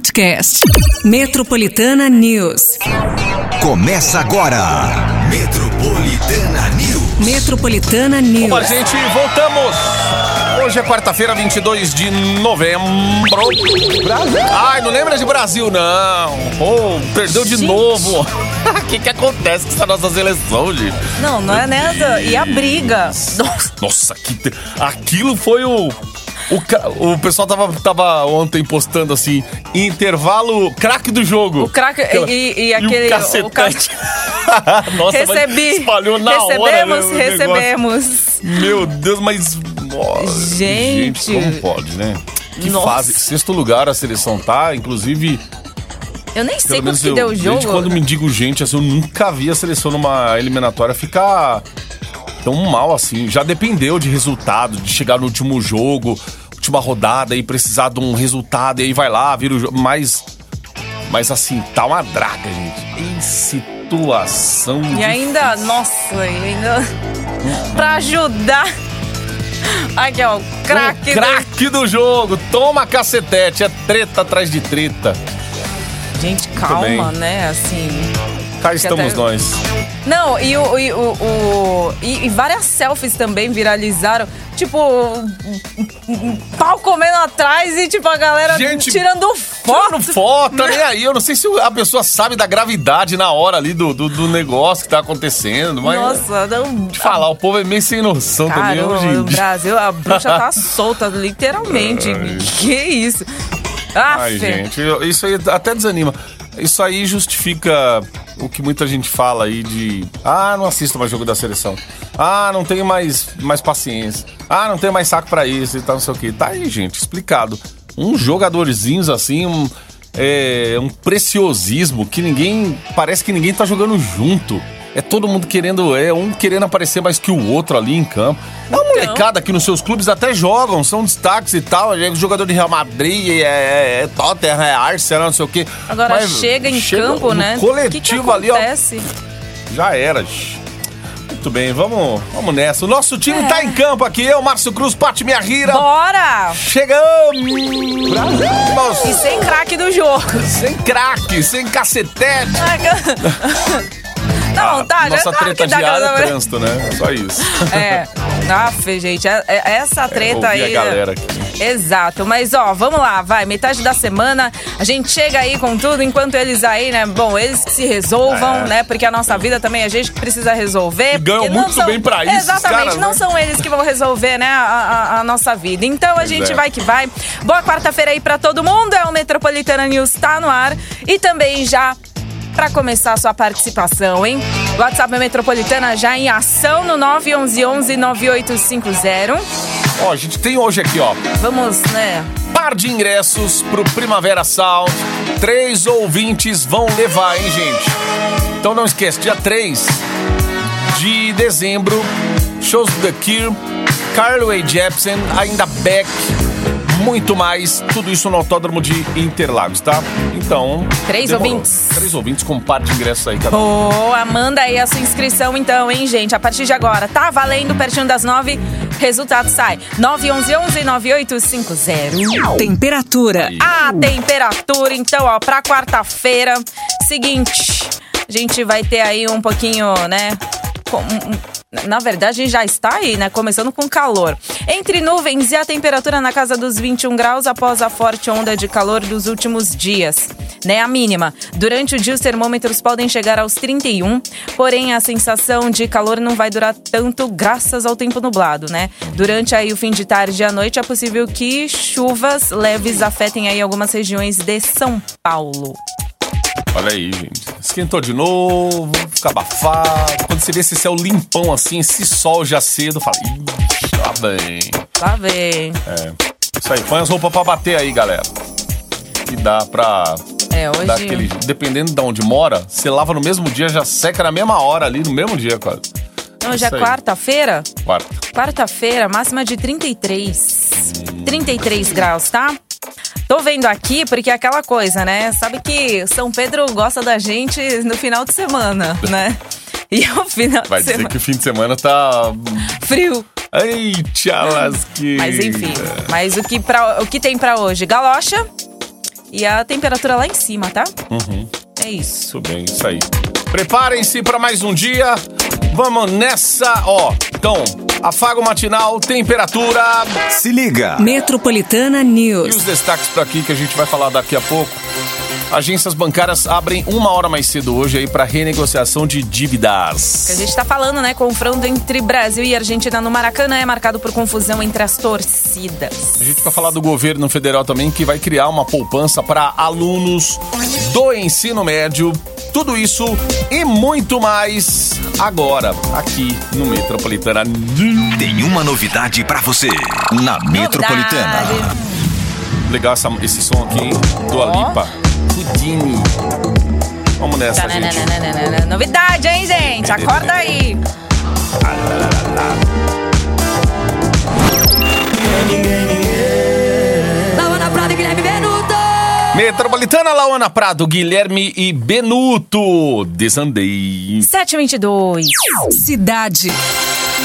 podcast. Metropolitana News. Começa agora. Metropolitana News. Metropolitana News. Bom, gente, voltamos. Hoje é quarta-feira, 22 de novembro. Brasil. Ai, não lembra de Brasil, não. Oh, perdeu de Gente. novo. O que, que acontece com essa nossa seleção, gente? Não, não é nada. E a briga? Nossa, Nossa, que aquilo foi o. O, ca- o pessoal tava, tava ontem postando assim, intervalo craque do jogo. O craque- Aquela- e- e aquele- o cacetete. Nossa, mas recebi. espalhou na recebemos, hora. né, o negócio. recebemos. Meu Deus, mas. Nossa, Gente. como pode, né? Que Nossa. fase. Sexto lugar a seleção tá, inclusive. Eu nem sei quanto que eu, deu o jogo. quando me digo gente, assim, eu nunca vi a seleção numa eliminatória ficar tão mal assim. Já dependeu de resultado, de chegar no último jogo, última rodada e precisar de um resultado, e aí vai lá, vira o jogo. Mas. Mas assim, tá uma draga, gente. Em situação. E ainda, nossa, ainda. pra ajudar. Aqui, ó, o craque. O do- craque do jogo. Toma cacetete. É treta atrás de treta. Gente, calma, né? Assim. Cá estamos até- nós. Não, e, o, e, o, o- e, e várias selfies também viralizaram. Tipo, um pau comendo atrás e, tipo, a galera Gente, tirando foto. Tirando foto, nem aí. Eu não sei se a pessoa sabe da gravidade na hora ali do, do, do negócio que tá acontecendo, mas. Nossa, não. Te falar, o povo é meio sem noção Cara, também hoje em o dia. Brasil, a bruxa tá solta, literalmente. que isso? Ah, Ai, gente, isso aí até desanima. Isso aí justifica o que muita gente fala aí de. Ah, não assisto mais jogo da seleção. Ah, não tenho mais, mais paciência. Ah, não tenho mais saco pra isso e tal, não sei o quê. Tá aí, gente, explicado. Uns jogadorzinhos assim, um, é, um preciosismo que ninguém. Parece que ninguém tá jogando junto. É todo mundo querendo, é um querendo aparecer mais que o outro ali em campo. É uma molecada que nos seus clubes até jogam, são destaques e tal. É jogador de Real Madrid, é, é, é Tottenham, é Arsenal, não sei o quê. Agora Mas chega em chega campo, né? Coletivo que que ali, ó. Já era. Muito bem, vamos, vamos nessa. O nosso time É. tá em campo aqui. Eu, Márcio Cruz, Pati Minha Rira. Bora! Chegamos! Brasil! E sem craque do jogo. Sem craque, sem cacetete. Não, tá, já Nossa claro treta que dá diária é trânsito, né? Só isso. É. Aff, gente, é- é- essa treta ouvir aí. a galera aqui. Exato, mas ó, vamos lá, vai, metade da semana, a gente chega aí com tudo, enquanto eles aí, né, bom, eles que se resolvam, É. né, porque a nossa vida também é a gente que precisa resolver. E ganham muito são- bem pra isso, Exatamente, caras, não né? são eles que vão resolver, né, a, a- a nossa vida. Então a gente é. vai que vai. Boa quarta-feira aí pra todo mundo, é o Metropolitana News tá no ar. E também já Pra começar a sua participação, hein? WhatsApp Metropolitana já em ação no 911-9850. Ó, a gente tem hoje aqui, ó, Vamos, né? par de ingressos pro Primavera Sound. Três ouvintes vão levar, hein, gente? Então não esquece, dia 3 de dezembro, shows do The Cure, Carly Jepsen, ainda Beck, muito mais. Tudo isso no Autódromo de Interlagos, tá? Então. Três demorou. ouvintes. Três ouvintes com par de ingressos aí, cada um. Boa, manda aí a sua inscrição então, hein, gente? A partir de agora, tá valendo pertinho das nove. Resultado sai 911-9850. Temperatura. A temperatura, então, ó, pra quarta-feira. Seguinte, a gente vai ter aí um pouquinho, né? com- Na verdade, já está aí, né? Começando com calor. Entre nuvens e a temperatura na casa dos 21 graus após a forte onda de calor dos últimos dias. Né? A mínima. Durante o dia, os termômetros podem chegar aos 31, porém a sensação de calor não vai durar tanto graças ao tempo nublado, né? Durante aí o fim de tarde e à noite é possível que chuvas leves afetem aí algumas regiões de São Paulo. Olha aí, gente. Esquentou de novo, fica abafado. Quando você vê esse céu limpão assim, esse sol já cedo, fala, ixi, tá bem. Lá vem. É. Isso aí, põe as roupas pra bater aí, galera. E dá pra. É, hoje. dar aquele, dependendo de onde mora, você lava no mesmo dia, já seca na mesma hora ali, no mesmo dia, quase. Não, hoje é quarta-feira? Quarta. Quarta-feira, máxima de 33. 33 graus, tá? Tô vendo aqui porque é aquela coisa, né? Sabe que São Pedro gosta da gente no final de semana, né? E o final Vai dizer semana. que o fim de semana tá. Frio. Eita, lasqueira. Mas enfim. Mas o que, pra, o que tem pra hoje? Galocha, E a temperatura lá em cima, tá? Uhum. É isso. Muito bem, isso aí. Preparem-se para mais um dia. Vamos nessa, ó. Então, afago matinal, temperatura Se liga. Metropolitana e News. os destaques para aqui que a gente vai falar daqui a pouco. Agências bancárias abrem uma hora mais cedo hoje aí para renegociação de Que a dívidas. gente tá falando, né? Confronto entre Brasil e Argentina no Maracanã é marcado por confusão entre as torcidas. A gente vai falar do governo federal também que vai criar uma poupança para alunos do ensino médio. Tudo isso e muito mais agora aqui no Metropolitana. Tem uma novidade pra você na Metropolitana. Novidade. Legal essa- esse som aqui, hein? Do Ó. Alipa. Houdini. Vamos nessa, gente. Novidade, hein, gente? Acorda aí. Laura Metropolitana Lauana Prado, Guilherme e Benuto. Desandei. 722. Cidade.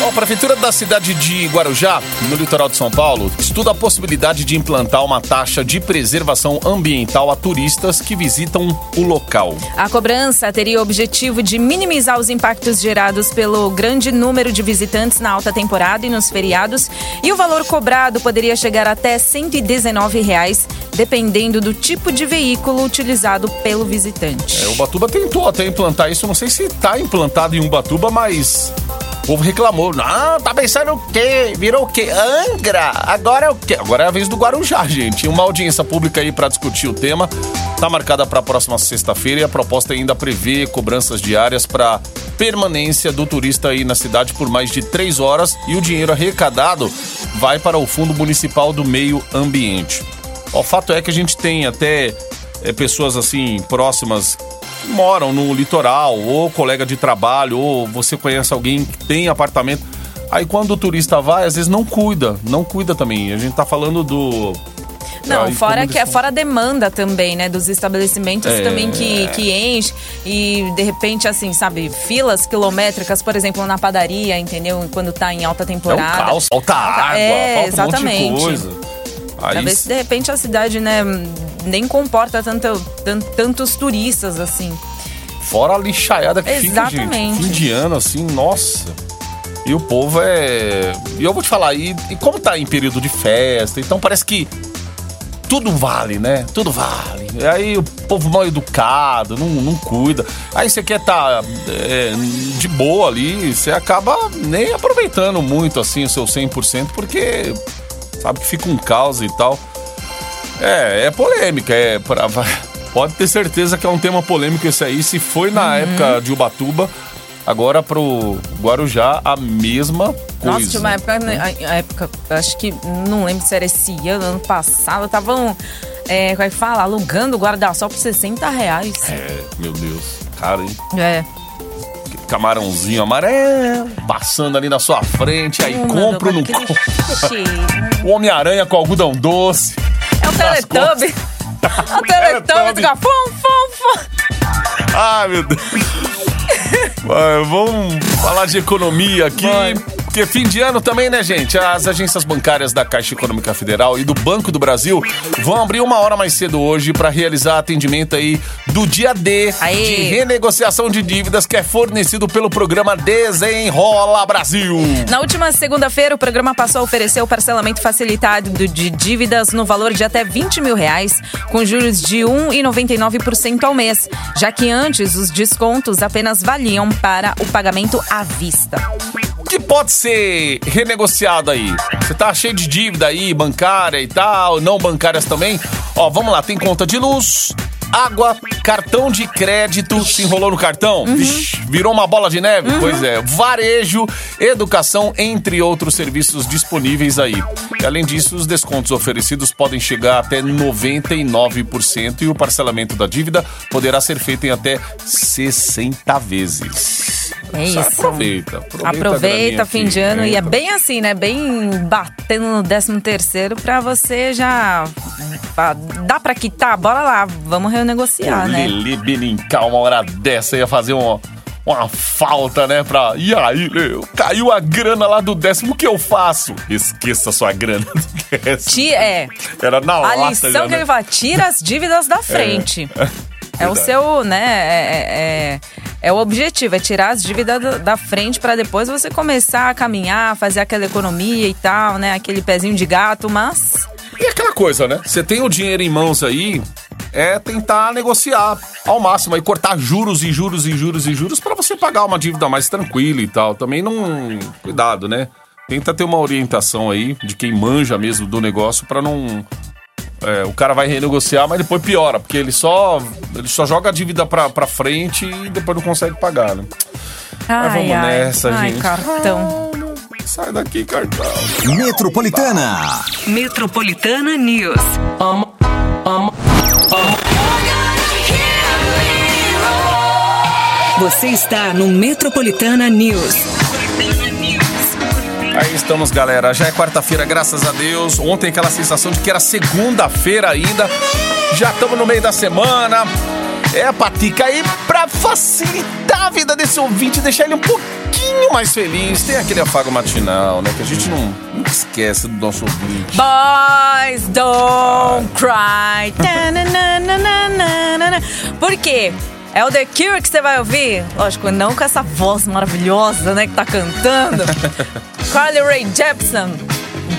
Ó, a Prefeitura da cidade de Guarujá, no litoral de São Paulo, estuda a possibilidade de implantar uma taxa de preservação ambiental a turistas que visitam o local. A cobrança teria o objetivo de minimizar os impactos gerados pelo grande número de visitantes na alta temporada e nos feriados, e o valor cobrado poderia chegar até 119 reais, dependendo do tipo de veículo utilizado pelo visitante. É, Ubatuba tentou até implantar isso, não sei se tá implantado em Ubatuba, mas o povo reclamou. Não, tá pensando o quê? Virou o quê? Angra? Agora é o quê? Agora é a vez do Guarujá, gente. Uma audiência pública aí para discutir o tema. Tá marcada para a próxima sexta-feira e a proposta ainda prevê cobranças diárias para permanência do turista aí na cidade por mais de três horas e o dinheiro arrecadado vai para o Fundo Municipal do Meio Ambiente. O fato é que a gente tem até é, pessoas assim próximas que moram no litoral, ou colega de trabalho, ou você conhece alguém que tem apartamento. Aí quando o turista vai, às vezes não cuida, não cuida também. A gente tá falando do. Não, fora que é fora a demanda também, né, dos estabelecimentos É. também que, que enche e de repente assim, sabe, filas quilométricas, por exemplo, na padaria, entendeu? Quando tá em alta É um temporada. caos, falta água, É, falta exatamente. um monte de coisa. Aí, Talvez de repente a cidade, né, nem comporta tanto, tan- tantos turistas assim. Fora a lixaiada que fica, Exatamente. gente. Fim de ano, assim, nossa. E o povo é. E eu vou te falar, e, e como tá em período de festa, então parece que tudo vale, né? Tudo vale. E aí o povo mal educado, não, não cuida. Aí você quer tá é, de boa ali, você acaba nem aproveitando muito assim o seu 100%, porque sabe que fica um caos e tal. É, é polêmica, é pra, pode ter certeza que é um tema polêmico esse aí. Se foi na época de Ubatuba, agora pro Guarujá a mesma coisa. Nossa, tinha uma época, né, a, a época, acho que não lembro se era esse ano, ano passado, estavam, é, como é que fala? Alugando o guarda-sol por 60 reais. É, meu Deus, cara, hein? É. Camarãozinho amarelo, passando ali na sua frente, aí Hum, compra não compra. O Homem-Aranha com algodão doce. É o Teletubby. É o Teletubby fica fum, fum, fum. Ai, meu Deus. Vai, vamos falar de economia aqui. Porque fim de ano também, né, gente? As agências bancárias da Caixa Econômica Federal e do Banco do Brasil vão abrir uma hora mais cedo hoje para realizar atendimento aí do dia D Aê. de renegociação de dívidas que é fornecido pelo programa Desenrola Brasil. Na última segunda-feira, o programa passou a oferecer o parcelamento facilitado de dívidas no valor de até 20 mil reais, com juros de 1,99% ao mês, já que antes os descontos apenas valiam para o pagamento à vista. O que pode ser renegociado aí? Você tá cheio de dívida aí, bancária e tal, não bancárias também? Ó, vamos lá, tem conta de luz, água, cartão de crédito, se enrolou no cartão, Vixe, virou uma bola de neve? Pois é, varejo, educação, entre outros serviços disponíveis aí. E além disso, os descontos oferecidos podem chegar até 99% e o parcelamento da dívida poderá ser feito em até 60 vezes. É isso. Aproveita, aproveita. Aproveita, fim de ano, e é bem assim, né? Bem batendo no 13 terceiro pra você já... Dá pra quitar? Bora lá, vamos renegociar, né? Lili Benincal, uma hora dessa ia fazer um, uma falta, né? Pra. E aí, meu, caiu a grana lá do décimo, o que eu faço? Esqueça sua grana do décimo. Ti- é, Era na a lata lição já, que né? ele fala, tira as dívidas da frente. É, o Verdade. seu, né? É, é- o objetivo, é tirar as dívidas da- frente pra depois você começar a caminhar, fazer aquela economia e tal, né? Aquele pezinho de gato, mas. E aquela coisa, né? Você tem o dinheiro em mãos aí, é tentar negociar ao máximo, aí cortar juros e juros e juros e juros pra você pagar uma dívida mais tranquila e tal. Também não. Cuidado, né? Tenta ter uma orientação aí de quem manja mesmo do negócio pra não. É, o cara vai renegociar, mas depois piora, porque ele só, ele só joga a dívida pra, pra frente e depois não consegue pagar, né? Ai, vamos ai, nessa, ai, gente. cartão. Sai daqui, cartão. Metropolitana. Metropolitana News. Você está no Metropolitana News. Aí estamos, galera. Já é quarta-feira, graças a Deus. Ontem aquela sensação de que era segunda-feira ainda. Já estamos no meio da semana. É, Patica, aí pra facilitar a vida desse ouvinte, deixar ele um pouquinho mais feliz. Tem aquele afago matinal, né? Que a gente não, nunca esquece do nosso ouvinte. Boys don't cry. Por quê? É o The Cure que você vai ouvir? Lógico, não com essa voz maravilhosa, né, que tá cantando. Carly Rae Jepsen,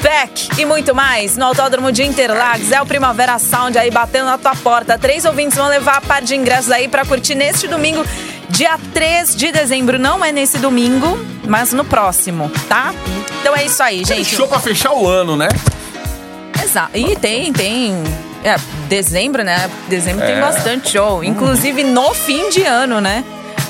Beck e muito mais no Autódromo de Interlagos. É o Primavera Sound aí batendo na tua porta. Três ouvintes vão levar a par de ingressos aí pra curtir neste domingo, dia 3 de dezembro. Não é nesse domingo, mas no próximo, tá? Então é isso aí, gente. Show pra fechar o ano, né? Exato. E tem, tem. É, dezembro, né? Dezembro tem É. bastante show. Inclusive no fim de ano, né?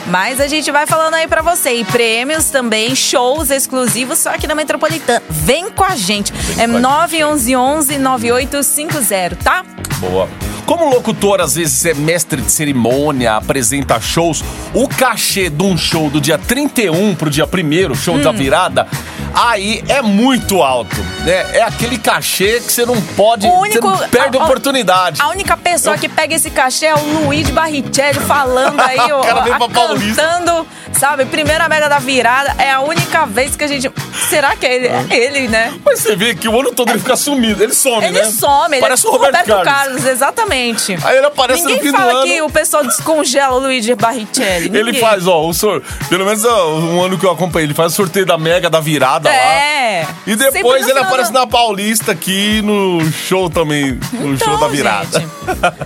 Mas a gente vai falando aí pra você. E prêmios também, shows exclusivos só aqui na Metropolitana. Vem com a gente. é com a 911 9850, tá? Boa. Como locutor, às vezes é mestre de cerimônia, apresenta shows, o cachê de um show do dia 31 pro dia 1 show Hum. da virada, aí é muito alto, né? É aquele cachê que você não pode, O único- você não perde a- oportunidade. A única pessoa que pega esse cachê é o Luiz Barrichelli falando aí, ó, pra cantando, sabe? Primeira mega da virada. É a única vez que a gente. Será que é ele? É ele, né? Mas você vê que o ano todo ele fica sumido, ele some, Ele né? some, ele Parece é o tipo Roberto, Carlos. exatamente. Aí ele aparece Ninguém no fim do fala ano. que o pessoal descongela o Luigi Barrichelli. Ele Ninguém. faz, ó, o sor... pelo menos ó, um ano que eu acompanhei, ele faz o sorteio da Mega da virada lá. É. E Sempre depois ele aparece na Paulista aqui no show também, no Então, show da virada. gente,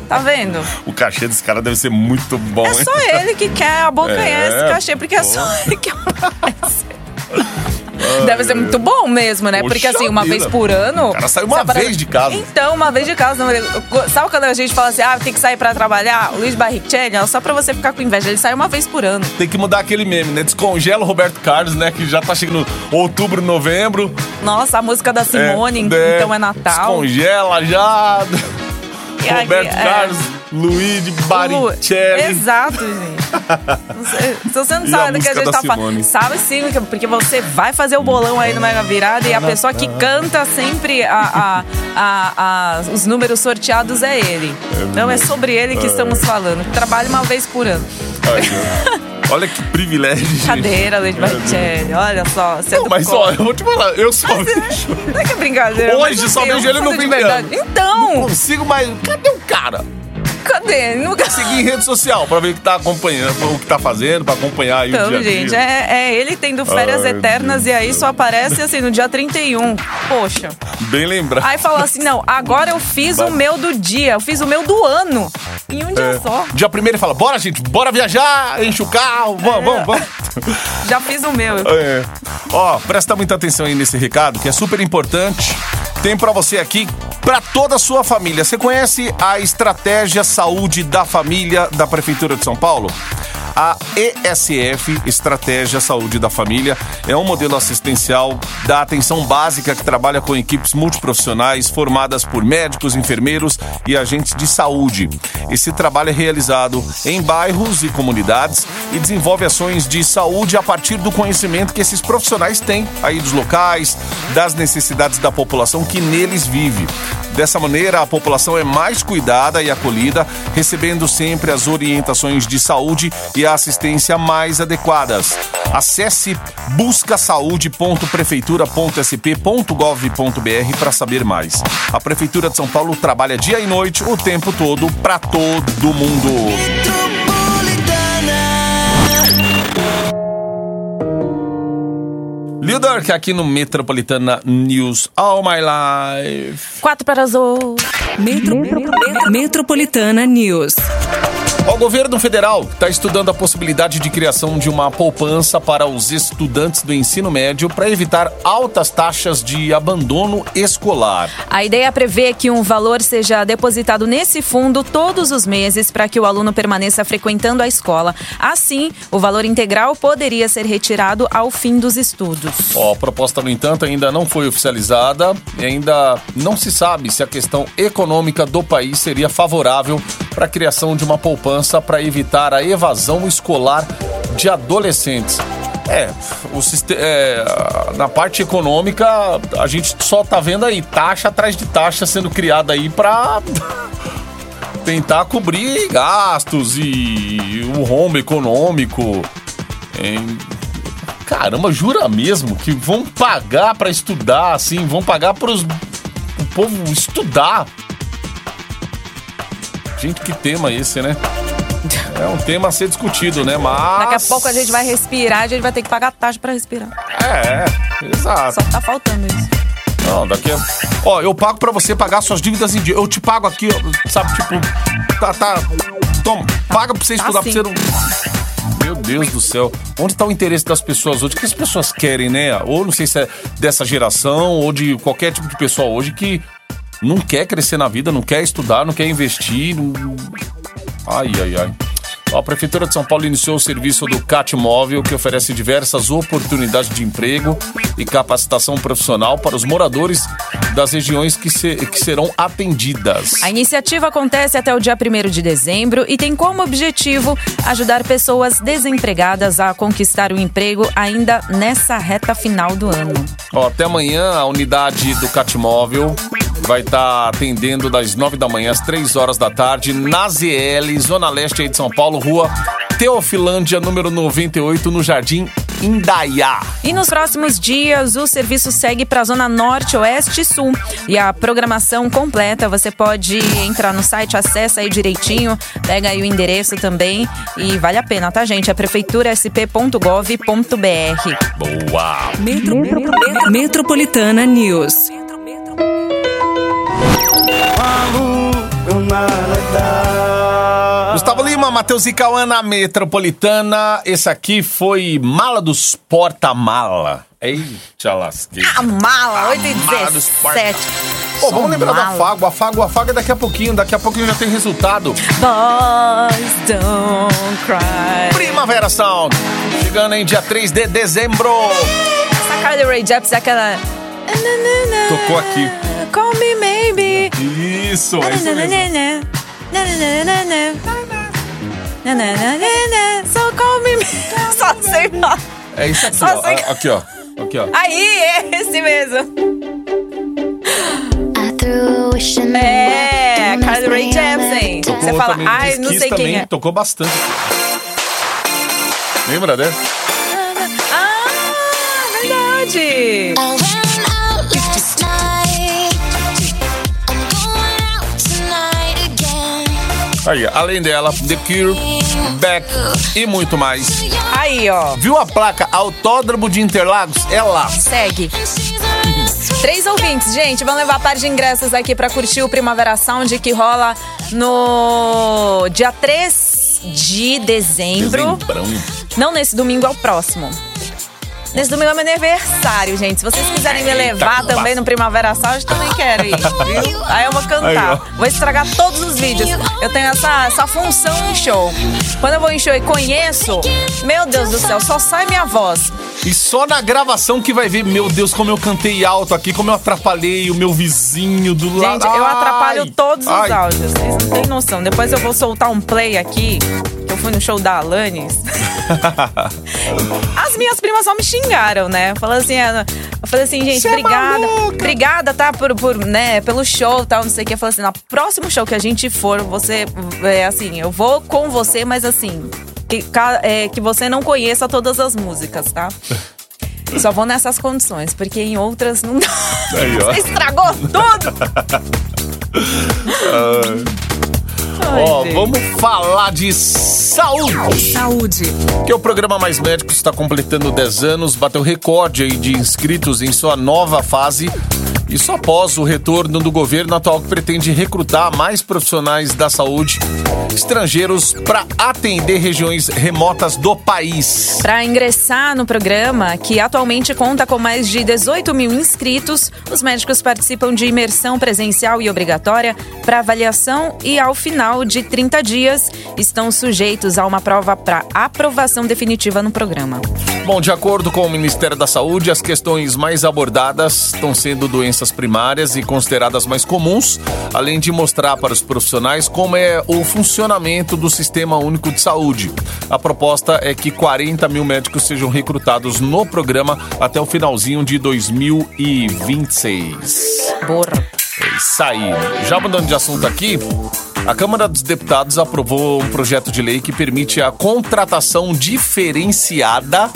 tá vendo? O cachê desse cara deve ser muito bom, É hein? só ele que quer abocanhar É, esse cachê, porque é só ele que aparece. Deve ser muito bom mesmo, né? Porque Poxa assim, uma vida. vez por ano. O cara sai uma vez de casa. Então, uma vez de casa. não- Sabe quando a gente fala assim, ah, tem que sair pra trabalhar? O Luiz Barrichelli, só pra você ficar com inveja. Ele sai uma vez por ano. Tem que mudar aquele meme, né? Descongela o Roberto Carlos, né? Que já tá chegando outubro, novembro. Nossa, a música da Simone, né? então é Natal. Descongela já. Roberto é. Carlos, Luigi Baricelli. Exato, gente. Não sei- Se você não E sabe do que a gente tá falando, sabe sim, porque você vai fazer o bolão aí no Mega Virada e a pessoa que canta sempre a, a- a- a- os números sorteados é ele. Então é sobre ele que estamos falando. que Trabalha uma vez por ano. Ai. Olha que privilégio, gente. Cadeira, Lady Barrichelli. Olha só, você é Não, do mas coro. ó, eu vou te falar, eu só vejo. Não é que é brincadeira. Hoje mas só assim, vejo ele no fim. Então, Consigo, mas cadê o cara? Cadê? Nunca Seguir em rede social pra ver o que tá acompanhando, o que tá fazendo, pra acompanhar aí o Então, dia a dia. gente, é, é ele tendo férias Ai, eternas e aí só aparece assim no dia 31. Poxa. Bem lembrado. Aí falou assim: não, agora eu fiz o meu do dia, eu fiz o meu do ano. Em um dia É. só. Dia primeiro ele fala, bora gente, bora viajar, enche o carro, vamos, vamos, vamos. Já fiz o meu. É. Ó, presta muita atenção aí nesse recado, que é super importante. Tem pra você aqui, pra toda a sua família. Você conhece a Estratégia Saúde da Família da Prefeitura de São Paulo? A ESF, Estratégia Saúde da Família, é um modelo assistencial da atenção básica que trabalha com equipes multiprofissionais formadas por médicos, enfermeiros e agentes de saúde. Esse trabalho é realizado em bairros e comunidades e desenvolve ações de saúde a partir do conhecimento que esses profissionais têm aí dos locais, das necessidades da população que neles vive. Dessa maneira, a população é mais cuidada e acolhida, recebendo sempre as orientações de saúde e a assistência mais adequadas. Acesse buscasaude.prefeitura.sp.gov.br para saber mais. A Prefeitura de São Paulo trabalha dia e noite, o tempo todo, para todo mundo. Lil Durk aqui no Metropolitana News All My Life. Quatro para as oito. Metro, Metropolitana News. O governo federal está estudando a possibilidade de criação de uma poupança para os estudantes do ensino médio para evitar altas taxas de abandono escolar. A ideia prevê que um valor seja depositado nesse fundo todos os meses para que o aluno permaneça frequentando a escola. Assim, o valor integral poderia ser retirado ao fim dos estudos. Ó, a proposta, no entanto, ainda não foi oficializada e ainda não se sabe se a questão econômica do país seria favorável para a criação de uma poupança para evitar a evasão escolar de adolescentes. É, o siste- é, na parte econômica, a gente só tá vendo aí taxa atrás de taxa sendo criada aí para tentar cobrir gastos e o rombo econômico. Em- Caramba, jura mesmo que vão pagar para estudar, assim, vão pagar para o povo estudar? Gente, que tema esse, né? É um tema a ser discutido, né? Mas. Daqui a pouco a gente vai respirar, a gente vai ter que pagar taxa para respirar. É, exato. Só tá faltando isso. Não, daqui a... Ó, eu pago pra você pagar suas dívidas em dia. Eu te pago aqui, ó, sabe, tipo... Tá, tá... Toma, paga pra você Tá estudar, pra sim. você não... Meu Deus do céu. Onde tá o interesse das pessoas hoje? O que as pessoas querem, né? Ou não sei se é dessa geração ou de qualquer tipo de pessoa hoje que não quer crescer na vida, não quer estudar, não quer investir. não- Ai, ai, ai. A Prefeitura de São Paulo iniciou o serviço do CAT Móvel, que oferece diversas oportunidades de emprego e capacitação profissional para os moradores das regiões que, se- que serão atendidas. A iniciativa acontece até o dia 1 de dezembro e tem como objetivo ajudar pessoas desempregadas a conquistar o emprego ainda nessa reta final do ano. Ó, até amanhã, a unidade do Catmóvel vai estar atendendo das 9 da manhã às 3 horas da tarde na ZL, Zona Leste aí de São Paulo, rua Teofilândia, número 98, no Jardim Indaiá. E nos próximos dias, o serviço segue para a Zona Norte, Oeste e Sul. E a programação completa, você pode entrar no site, acessa aí direitinho, pega aí o endereço também. E vvale a pena, tá, gente? É prefeiturasp.gov.br. Boa! Metro, Metropolitana News. Gustavo Lima, Matheus e Cauã na Metropolitana. Esse aqui foi Mala dos Porta-Mala. Eita lasqueira. A mala, 8 e Mala dos 17. Pô, vamos Só lembrar da mala. Fago. A Fago, a Fago é daqui a pouquinho. Daqui a pouquinho já tem resultado. Boys don't cry. Primavera Sound. Chegando em dia 3 de dezembro. Essa Carly Rae Jepsen é aquela... Tocou aqui. Call me maybe. Isso, é isso mesmo. So call me Só sei lá. É isso aqui, Só ó. sei- Aqui, ó. Aqui, ó. Aí, é esse mesmo. É, wind. Carly Rae Jepsen. Você fala, ai, não sei quem é. Tocou bastante. Lembra dessa? Ah, verdade. Aí, além dela, The Cure, Beck e muito mais. Aí, ó. Viu a placa Autódromo de Interlagos? É lá. Segue. Três ouvintes, gente, vão levar par de ingressos aqui pra curtir o Primavera Sound que rola no dia 3 de dezembro. Dezembrão. Não nesse domingo, é o próximo. Nesse domingo é meu aniversário, gente. Se vocês quiserem me levar que também no Primavera Sound, também quero ir. viu? Aí eu vou Aí, cantar. ó. vou estragar todos os vídeos. Eu tenho essa, essa função em show. Quando eu vou em show e conheço, meu Deus do céu, só sai minha voz. E só na gravação que vai ver, meu Deus, como eu cantei alto aqui, como eu atrapalhei o meu vizinho do lado. Gente, eu atrapalho todos os ai. áudios. Vocês não têm noção. Depois eu vou soltar um play aqui, que eu fui no show da Alanis. As minhas primas só me xingaram, né? Falando assim, ah, eu falei assim, gente, Cê é obrigada. obrigada, tá? Por, por, né, pelo show e tal, não sei o que. Eu falei assim, no próximo show que a gente for, você. É assim, eu vou com você, mas assim. Que, é, que você não conheça todas as músicas, tá? Só vou nessas condições, porque em outras não dá. Aí, ó. Você estragou tudo! Ai, Ó, gente. vamos falar de saúde. Saúde. Que o programa Mais Médicos está completando 10 anos, bateu recorde aí de inscritos em sua nova fase. Isso após o retorno do governo atual que pretende recrutar mais profissionais da saúde estrangeiros para atender regiões remotas do país. Para ingressar no programa, que atualmente conta com mais de 18 mil inscritos, os médicos participam de imersão presencial e obrigatória para avaliação e, ao final de 30 dias, estão sujeitos a uma prova para aprovação definitiva no programa. Bom, de acordo com o Ministério da Saúde, as questões mais abordadas estão sendo doenças primárias e consideradas mais comuns, além de mostrar para os profissionais como é o funcionamento do Sistema Único de Saúde. A proposta é que 40 mil médicos sejam recrutados no programa até o finalzinho de 2026. Borra. Isso aí. Já mudando de assunto aqui, a Câmara dos Deputados aprovou um projeto de lei que permite a contratação diferenciada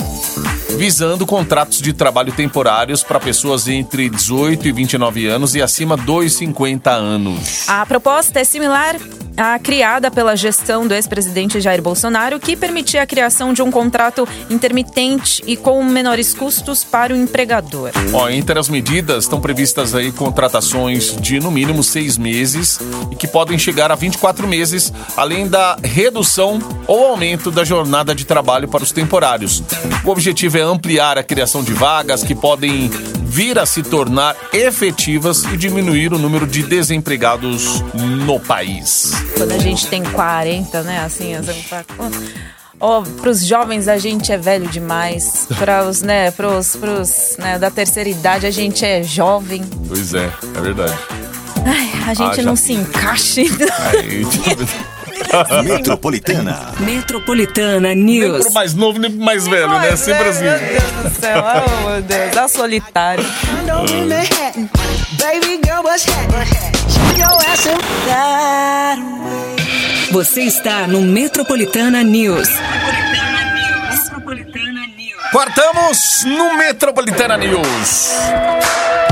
visando contratos de trabalho temporários para pessoas entre 18 e 29 anos e acima dos 50 anos. A proposta é similar à criada pela gestão do ex-presidente Jair Bolsonaro, que permitia a criação de um contrato intermitente e com menores custos para o empregador. Ó, entre as medidas estão previstas aí contratações de no mínimo seis meses e que podem chegar a 24 meses, além da redução ou aumento da jornada de trabalho para os temporários. O objetivo é ampliar a criação de vagas que podem vir a se tornar efetivas e diminuir o número de desempregados no país. Quando a gente tem 40, né? Assim, assim pra... Ó, pros jovens a gente é velho demais. Para os, né, pros, pros, né, da terceira idade a gente é jovem. Pois é, é verdade. Ai, a gente Ah, não se encaixa. Aí, Metropolitana. Metropolitana nem News. pro mais novo, nem pro mais velho, né? Ai, Sempre Meu assim. Deus do céu, oh meu Deus, a solitária. Você está no Metropolitana News. Quartamos no Metropolitana News.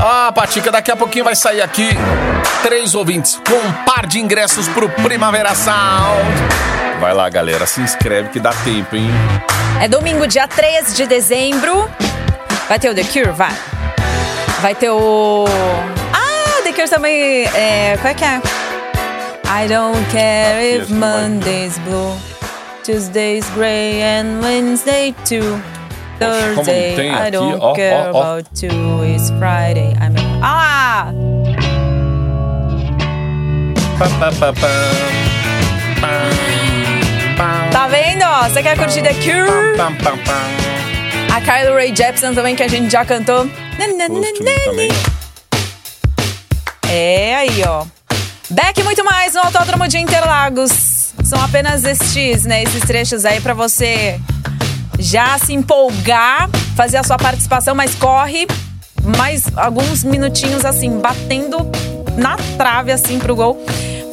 Ah, Patica, daqui a pouquinho vai sair aqui três ouvintes com um par de ingressos pro Primavera Sound. Vai lá, galera, se inscreve que dá tempo, hein? É domingo, dia 3 de dezembro. Vai ter o The Cure? Vai. Vai ter o. Ah, The Cure também. É, qual é que é? I don't care if. Monday's blue, Tuesday's gray and Wednesday too. Como Thursday, tem I don't ó, care ó, ó. about two. It's Friday. I'm. Ah! Pá, pá, pá, pá. Pá, pá, Tá vendo? ó? Você quer curtir The Cure? A Kylie Ray Jepsen também, que a gente já cantou. Também. É aí, ó. Beck e muito mais no Autódromo de Interlagos. São apenas estes, né, esses trechos aí pra você já se empolgar, fazer a sua participação, mas corre mais alguns minutinhos assim, batendo na trave assim pro gol.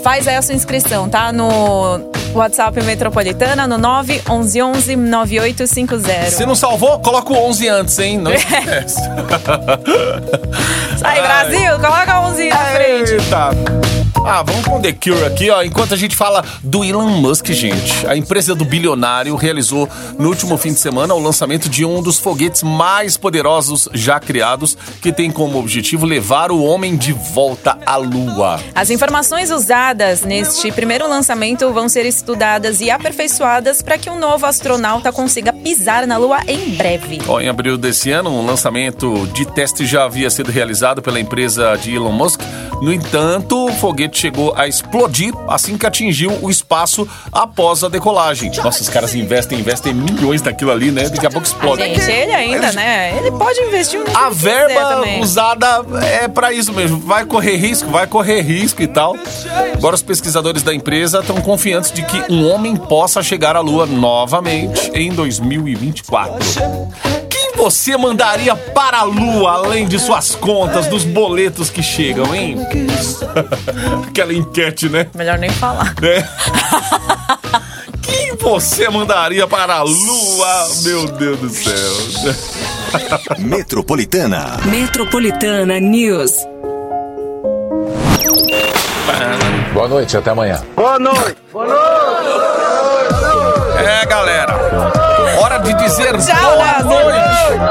Faz aí a sua inscrição, tá? No WhatsApp Metropolitana no 911 9850. Se não salvou, coloca o 11 antes, hein? Não esquece. Sai, Ai. Brasil, coloca a 11 na frente. Eita. Ah, vamos com The Cure aqui, ó. Enquanto a gente fala do Elon Musk, gente. A empresa do bilionário realizou no último fim de semana o lançamento de um dos foguetes mais poderosos já criados, que tem como objetivo levar o homem de volta à Lua. As informações usadas neste primeiro lançamento vão ser estudadas e aperfeiçoadas para que um novo astronauta consiga pisar na Lua em breve. Ó, em abril desse ano, um lançamento de teste já havia sido realizado pela empresa de Elon Musk. No entanto, o foguete foguete chegou a explodir assim que atingiu o espaço após a decolagem. Nossa, os caras investem, investem milhões naquilo ali, né? Daqui a pouco explode. Gente, ele ainda, né? Ele pode investir um A verba usada é pra isso mesmo. Vai correr risco, vai correr risco e tal. Agora os pesquisadores da empresa estão confiantes de que um homem possa chegar à Lua novamente em 2024. Quem você mandaria para a Lua além de suas contas, dos boletos que chegam, hein? Aquela enquete, né? Melhor nem falar. né? Quem você mandaria para a Lua? Meu Deus do céu. Metropolitana. Metropolitana News. Boa noite, até amanhã. É, galera. De dizer Tchau, boa né, noite.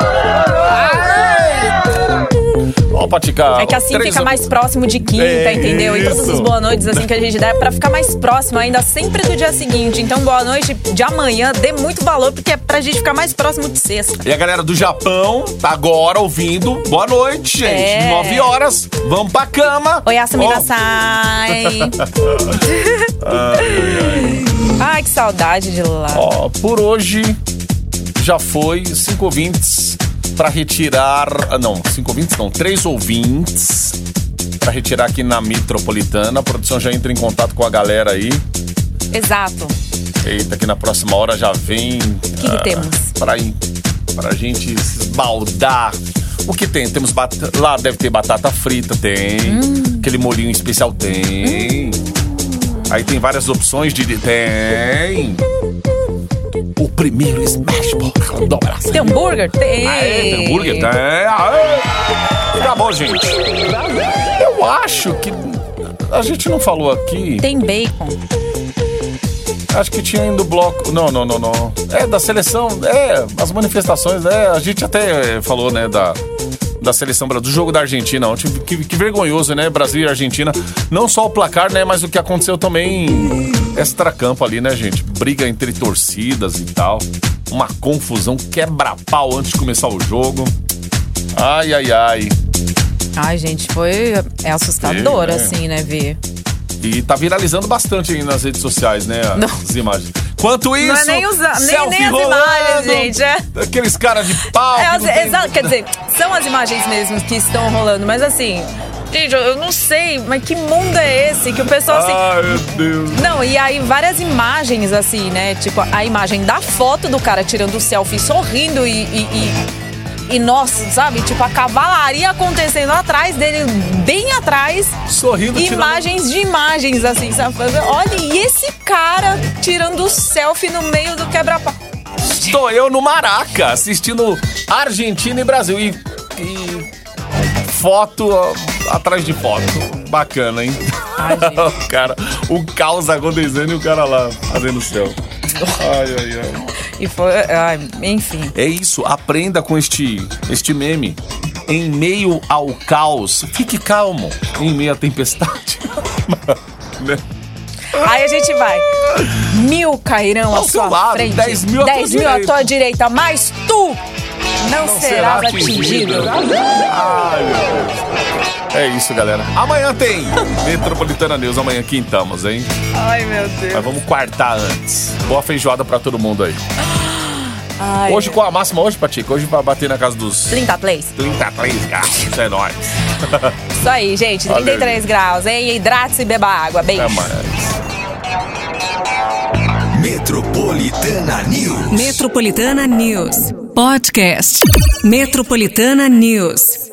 Ó, Patica. É que assim três- fica mais próximo de quinta, É entendeu? E todas isso. as boas noites assim que a gente dá é pra ficar mais próximo ainda sempre do dia seguinte. Então, boa noite de amanhã, dê muito valor, porque é pra gente ficar mais próximo de sexta. E a galera do Japão tá agora ouvindo. Boa noite, gente. É. Nove horas. Vamos pra cama. Oi, Asumi Ó, Nasai. Ai, que saudade de lá. Ó, por hoje já foi cinco ouvintes pra retirar. ah, Não, cinco ouvintes não, três ouvintes pra retirar aqui na Metropolitana. A produção já entra em contato com a galera aí. Exato. Eita, que na próxima hora já vem. O que que temos? Pra, ir- pra gente esbaldar. O que tem? Temos bat... Lá deve ter batata frita, tem. Hum. Aquele molinho especial, tem. Aí tem várias opções de. Tem. O primeiro Smash Ball. Dobra. Tem hambúrguer? Tem. Aê, tem hambúrguer? Tem. Aê. Acabou, gente. Eu acho que. A gente não falou aqui. Tem bacon. Acho que tinha indo bloco. Não, não, não, não. É da seleção. É, as manifestações. É, a gente até é, falou, né, da. Da seleção bra- do jogo da Argentina ontem. Que, que vergonhoso, né? Brasil e Argentina. Não só o placar, né? Mas o que aconteceu também extra-campo ali, né, gente? Briga entre torcidas e tal. Uma confusão, quebra-pau antes de começar o jogo. Ai, ai, ai. Ai, gente, foi. É assustador, É, é. assim, né, ver. E tá viralizando bastante aí nas redes sociais, né? As Não. imagens. Quanto isso. Não é nem, os, nem, nem as rolando, imagens, gente. É. Aqueles caras de pau. É, que as- quer dizer, são as imagens mesmo que estão rolando, mas assim, gente, eu, eu não sei, mas que mundo é esse que o pessoal assim. Ai, meu Deus. Não, e aí várias imagens assim, né? Tipo, a imagem da foto do cara tirando o selfie, sorrindo e. e, e- e, nossa, sabe? Tipo, a cavalaria acontecendo atrás dele, bem atrás. Sorrindo, tirando- Imagens de imagens, assim, sabe? Olha, e esse cara tirando o selfie no meio do quebra-pau. Estou eu no Maraca, assistindo Argentina e Brasil. E, e foto atrás de foto. Bacana, hein? Ai, o cara, o caos acontecendo e o cara lá fazendo céu. Ai, ai, ai. E foi. Ai, enfim. É isso, aprenda com este, este meme. Em meio ao caos, fique calmo. Em meio à tempestade. Né? Aí a gente vai. Mil cairão à Ao seu sua lado, frente. 10 mil à tua Dez mil à direita. tua direita, mas tu não, Não serás atingido. Ai, meu Deus. É isso, galera. Amanhã tem Metropolitana News. Amanhã quintamos, hein? Ai, meu Deus. Mas vamos quartar antes. Boa feijoada pra todo mundo aí. Ai, Hoje, qual a máxima hoje, Patica? Hoje vai bater na casa dos 33. 33 graus. Isso é nóis. Isso aí, gente. Valeu. 33 graus, hein? Hidrate-se e beba água. Beijo. Até mais. Metropolitana News. Metropolitana News. Podcast. Metropolitana News.